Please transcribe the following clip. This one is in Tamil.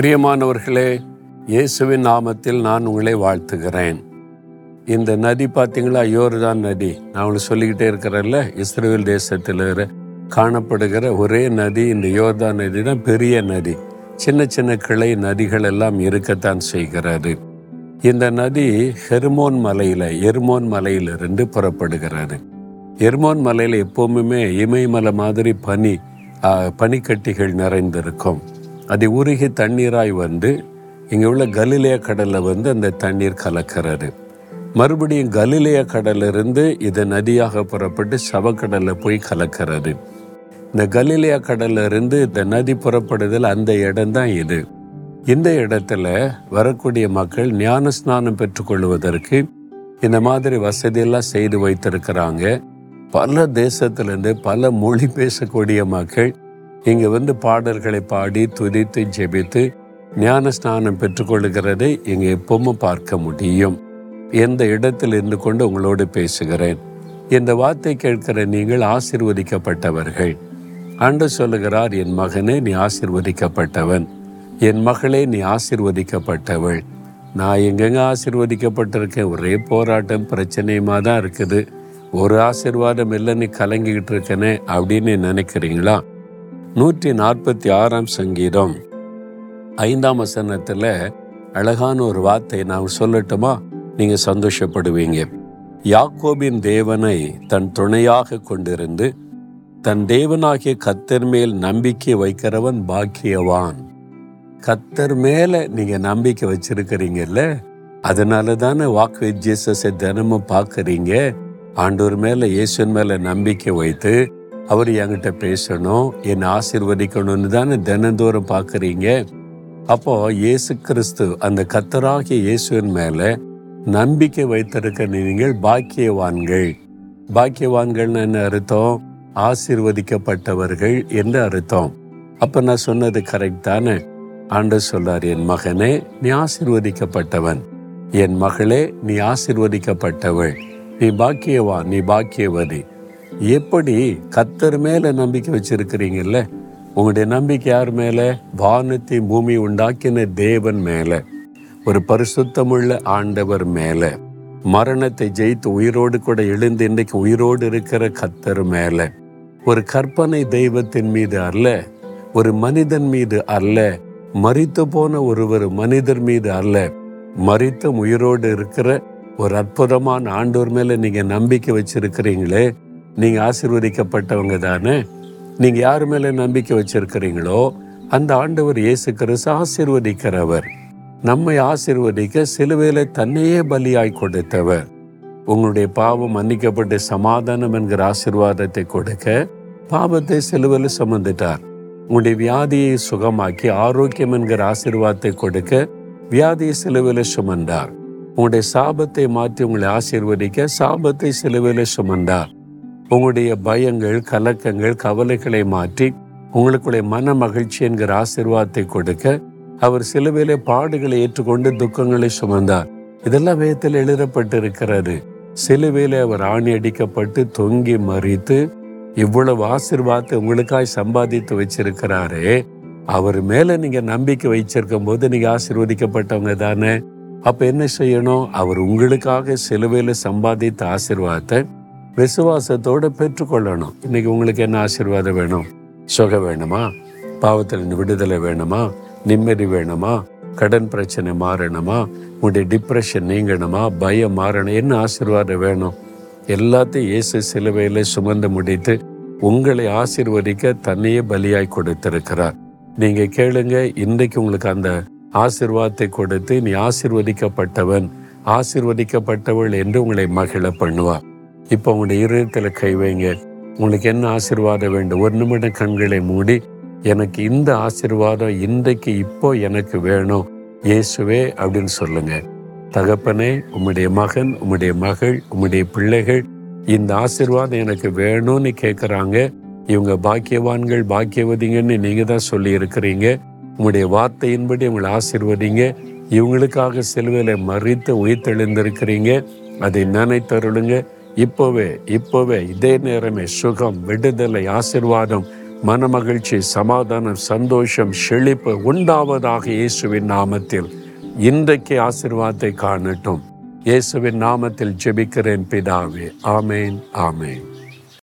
பிரியமானவர்களே இயேசுவின் நாமத்தில் நான் உங்களை வாழ்த்துகிறேன். இந்த நதி பார்த்தீங்களா? யோர்தான் நதி. நான் உங்களுக்கு சொல்லிக்கிட்டே இருக்கிறேன்ல இஸ்ரேல் தேசத்தில் காணப்படுகிற ஒரே நதி இந்த யோர்தான் நதி தான் பெரிய நதி. சின்ன சின்ன கிளை நதிகள் எல்லாம் இருக்கத்தான் செய்கிறது. இந்த நதி ஹெர்மோன் மலையில் எர்மோன் மலையிலிருந்து புறப்படுகிறது. எர்மோன் மலையில் எப்போவுமே இமயமலை மாதிரி பனி பனிக்கட்டிகள் நிறைந்திருக்கும். அது உருகி தண்ணீராய் வந்து இங்கே உள்ள கலிலேய கடலில் வந்து அந்த தண்ணீர் கலக்கிறது. மறுபடியும் கலிலேய கடலிருந்து இது நதியாக புறப்பட்டு சவக்கடலில் போய் கலக்கிறது. இந்த கலிலேயா கடலிருந்து இந்த நதி புறப்படுதல் அந்த இடம்தான் இது. இந்த இடத்துல வரக்கூடிய மக்கள் ஞான ஸ்நானம் பெற்றுக்கொள்வதற்கு இந்த மாதிரி வசதியெல்லாம் செய்து வைத்திருக்கிறாங்க. பல தேசத்திலிருந்து பல மொழி பேசக்கூடிய மக்கள் இங்க வந்து பாடல்களை பாடி துதித்து ஜெபித்து ஞான ஸ்நானம் பெற்றுக்கொள்கிறதை இங்க எப்பவும் பார்க்க முடியும். எந்த இடத்தில் இருந்து கொண்டு உங்களோடு பேசுகிறேன். இந்த வார்த்தை கேட்கிற நீங்கள் ஆசிர்வதிக்கப்பட்டவர்கள். அன்று சொல்லுகிறார் என் மகனே நீ ஆசிர்வதிக்கப்பட்டவன். என் மகளே நீ ஆசிர்வதிக்கப்பட்டவள். நான் எங்கெங்க ஆசிர்வதிக்கப்பட்டிருக்கேன்? ஒரே போராட்டம் பிரச்சனையுமா தான் இருக்குது. ஒரு ஆசிர்வாதம் இல்லைன்னு கலங்கிக்கிட்டு இருக்கனே அப்படின்னு நினைக்கிறீங்களா? நூற்றி நாற்பத்தி ஆறாம் சங்கீதம். ஐந்தாம் வசனத்தில் அழகான ஒரு வார்த்தை நான் சொல்லட்டுமா? நீங்கள் சந்தோஷப்படுவீங்க. யாக்கோபின் தேவனை தன் துணையாக கொண்டிருந்து தன் தேவனாகிய கத்தர் மேல் நம்பிக்கை வைக்கிறவன் பாக்கியவான். கத்தர் மேலே நீங்கள் நம்பிக்கை வச்சிருக்கிறீங்கல்ல அதனால தானே வாக்கு வித் ஜீசஸை தினமும் பார்க்குறீங்க. ஆண்டூர் மேலே இயேசுவின் மேலே நம்பிக்கை வைத்து அவர் என்கிட்ட பேசணும் என்னை ஆசிர்வதிக்கணும்னு தானே தினந்தோறும் பார்க்குறீங்க. அப்போ இயேசு கிறிஸ்து அந்த கத்தராகிய இயேசுவின் மேலே நம்பிக்கை வைத்திருக்க நீங்கள் பாக்கியவான்கள். பாக்கியவான்கள்னு என்ன அர்த்தம்? ஆசீர்வதிக்கப்பட்டவர்கள் என்று அர்த்தம். அப்போ நான் சொன்னது கரெக்ட் தானே? ஆண்டு சொல்றார் என் மகனே நீ ஆசீர்வதிக்கப்பட்டவன். என் மகளே நீ ஆசீர்வதிக்கப்பட்டவள். நீ பாக்கியவான் நீ பாக்கியவதி. எப்படி கத்தர் மேல நம்பிக்கை வச்சிருக்கிறீங்கல்ல? உங்களுடைய நம்பிக்கை யார் மேல? வானத்தை பூமி உண்டாக்கின தேவன் மேல. ஒரு பரிசுத்தமுள்ள ஆண்டவர் மேல. மரணத்தை ஜெயித்து உயிரோடு கூட எழுந்து இன்றைக்கு உயிரோடு இருக்கிற கத்தர் மேல. ஒரு கற்பனை தெய்வத்தின் மீது அல்ல ஒரு மனிதன் மீது அல்ல மறித்து போன ஒருவர் மனிதர் மீது அல்ல. மரித்த உயிரோடு இருக்கிற ஒரு அற்புதமான ஆண்டவர் மேல நீங்க நம்பிக்கை வச்சிருக்கிறீங்களே நீங்க ஆசீர்வதிக்கப்பட்டவங்க தானே? நீங்க யார் மேல நம்பிக்கை வச்சிருக்கிறீங்களோ அந்த ஆண்டவர் இயேசு கிறிஸ்து ஆசீர்வதிக்கிறவர். நம்மை ஆசிர்வதிக்க சிலுவையில் தன்னையே பலியாய் கொடுத்தவர். உங்களுடைய பாவம் மன்னிக்கப்பட்டு சமாதானம் என்கிற ஆசீர்வாதத்தை கொடுக்க பாவத்தை சிலுவையில் சுமந்துட்டார். உங்களுடைய வியாதியை சுகமாக்கி ஆரோக்கியம் என்கிற ஆசிர்வாதத்தை கொடுக்க வியாதியை சிலுவையில் சுமந்தார். உங்களுடைய சாபத்தை மாற்றி உங்களை ஆசீர்வதிக்க சாபத்தை சிலுவையில் சுமந்தார். உங்களுடைய பயங்கள் கலக்கங்கள் கவலைகளை மாற்றி உங்களுக்குடைய மன மகிழ்ச்சி என்கிற ஆசீர்வாதத்தை கொடுக்க அவர் சிலுவையிலே பாடுகளை ஏற்றுக்கொண்டு துக்கங்களை சுமந்தார். இதெல்லாம் வேதத்தில் எழுதப்பட்டிருக்கிறது. சிலுவையிலே அவர் ஆணி அடிக்கப்பட்டு தொங்கி மறித்து இவ்வளவு ஆசிர்வாதத்தை உங்களுக்காய் சம்பாதித்து வச்சிருக்கிறாரே. அவர் மேல நீங்க நம்பிக்கை வச்சிருக்கும் போது நீங்க ஆசீர்வதிக்கப்பட்டவங்க தானே. அப்ப என்ன செய்யணும்? அவர் உங்களுக்காக சிலுவையில சம்பாதித்த ஆசிர்வாதத்தை விசுவாசத்தோடு பெற்றுக்கொள்ளணும். இன்னைக்கு உங்களுக்கு என்ன ஆசீர்வாதம் வேணும்? சுகம் வேணுமா? பாவத்தில் விடுதலை வேணுமா? நிம்மதி வேணுமா? கடன் பிரச்சனை மாறணுமா? உங்களுடைய டிப்ரெஷன் நீங்கணுமா? பயம் மாறணும். என்ன ஆசீர்வாதம் வேணும்? எல்லாத்தையும் இயேசு சிலுவையில் சுமந்து முடித்து உங்களை ஆசீர்வதிக்க தன்னையே பலியாய் கொடுத்திருக்கிறார். நீங்க கேளுங்க இன்றைக்கு உங்களுக்கு அந்த ஆசிர்வாதத்தை கொடுத்து நீ ஆசிர்வதிக்கப்பட்டவன். ஆசிர்வதிக்கப்பட்டவள் என்று உங்களை மகிழ பண்ணுவார். இப்போ உங்களுடைய இருதயத்தில் கை வைங்க. உங்களுக்கு என்ன ஆசீர்வாதம் வேண்டும்? ஒரு நிமிடம் கண்களை மூடி எனக்கு இந்த ஆசீர்வாதம் இன்றைக்கு இப்போ எனக்கு வேணும். இயேசுவே அப்படின்னு சொல்லுங்க. தகப்பனே உம்முடைய மகன் உம்முடைய மகள் உம்முடைய பிள்ளைகள் இந்த ஆசீர்வாதம் எனக்கு வேணும்னு கேட்குறாங்க இவங்க பாக்கியவான்கள் பாக்கியவதிங்கன்னு நீங்கள் தான் சொல்லி இருக்கிறீங்க. உங்களுடைய வார்த்தையின்படி உங்களை ஆசிர்வதிங்க. இவங்களுக்காக சிலுவையில மறித்து உயிர்த்தெழுந்திருக்கிறீங்க. அதை நினைத்தருளுங்க. இப்போவே இப்போவே இதே நேரமே சுகம் விடுதலை ஆசீர்வாதம் மனமகிழ்ச்சி சமாதானம் சந்தோஷம் செழிப்பு உண்டாவதாக இயேசுவின் நாமத்தில் இன்றைக்கு ஆசிர்வாதத்தை காணட்டும். இயேசுவின் நாமத்தில் ஜெபிக்கிறேன் பிதாவே. ஆமேன் ஆமேன்.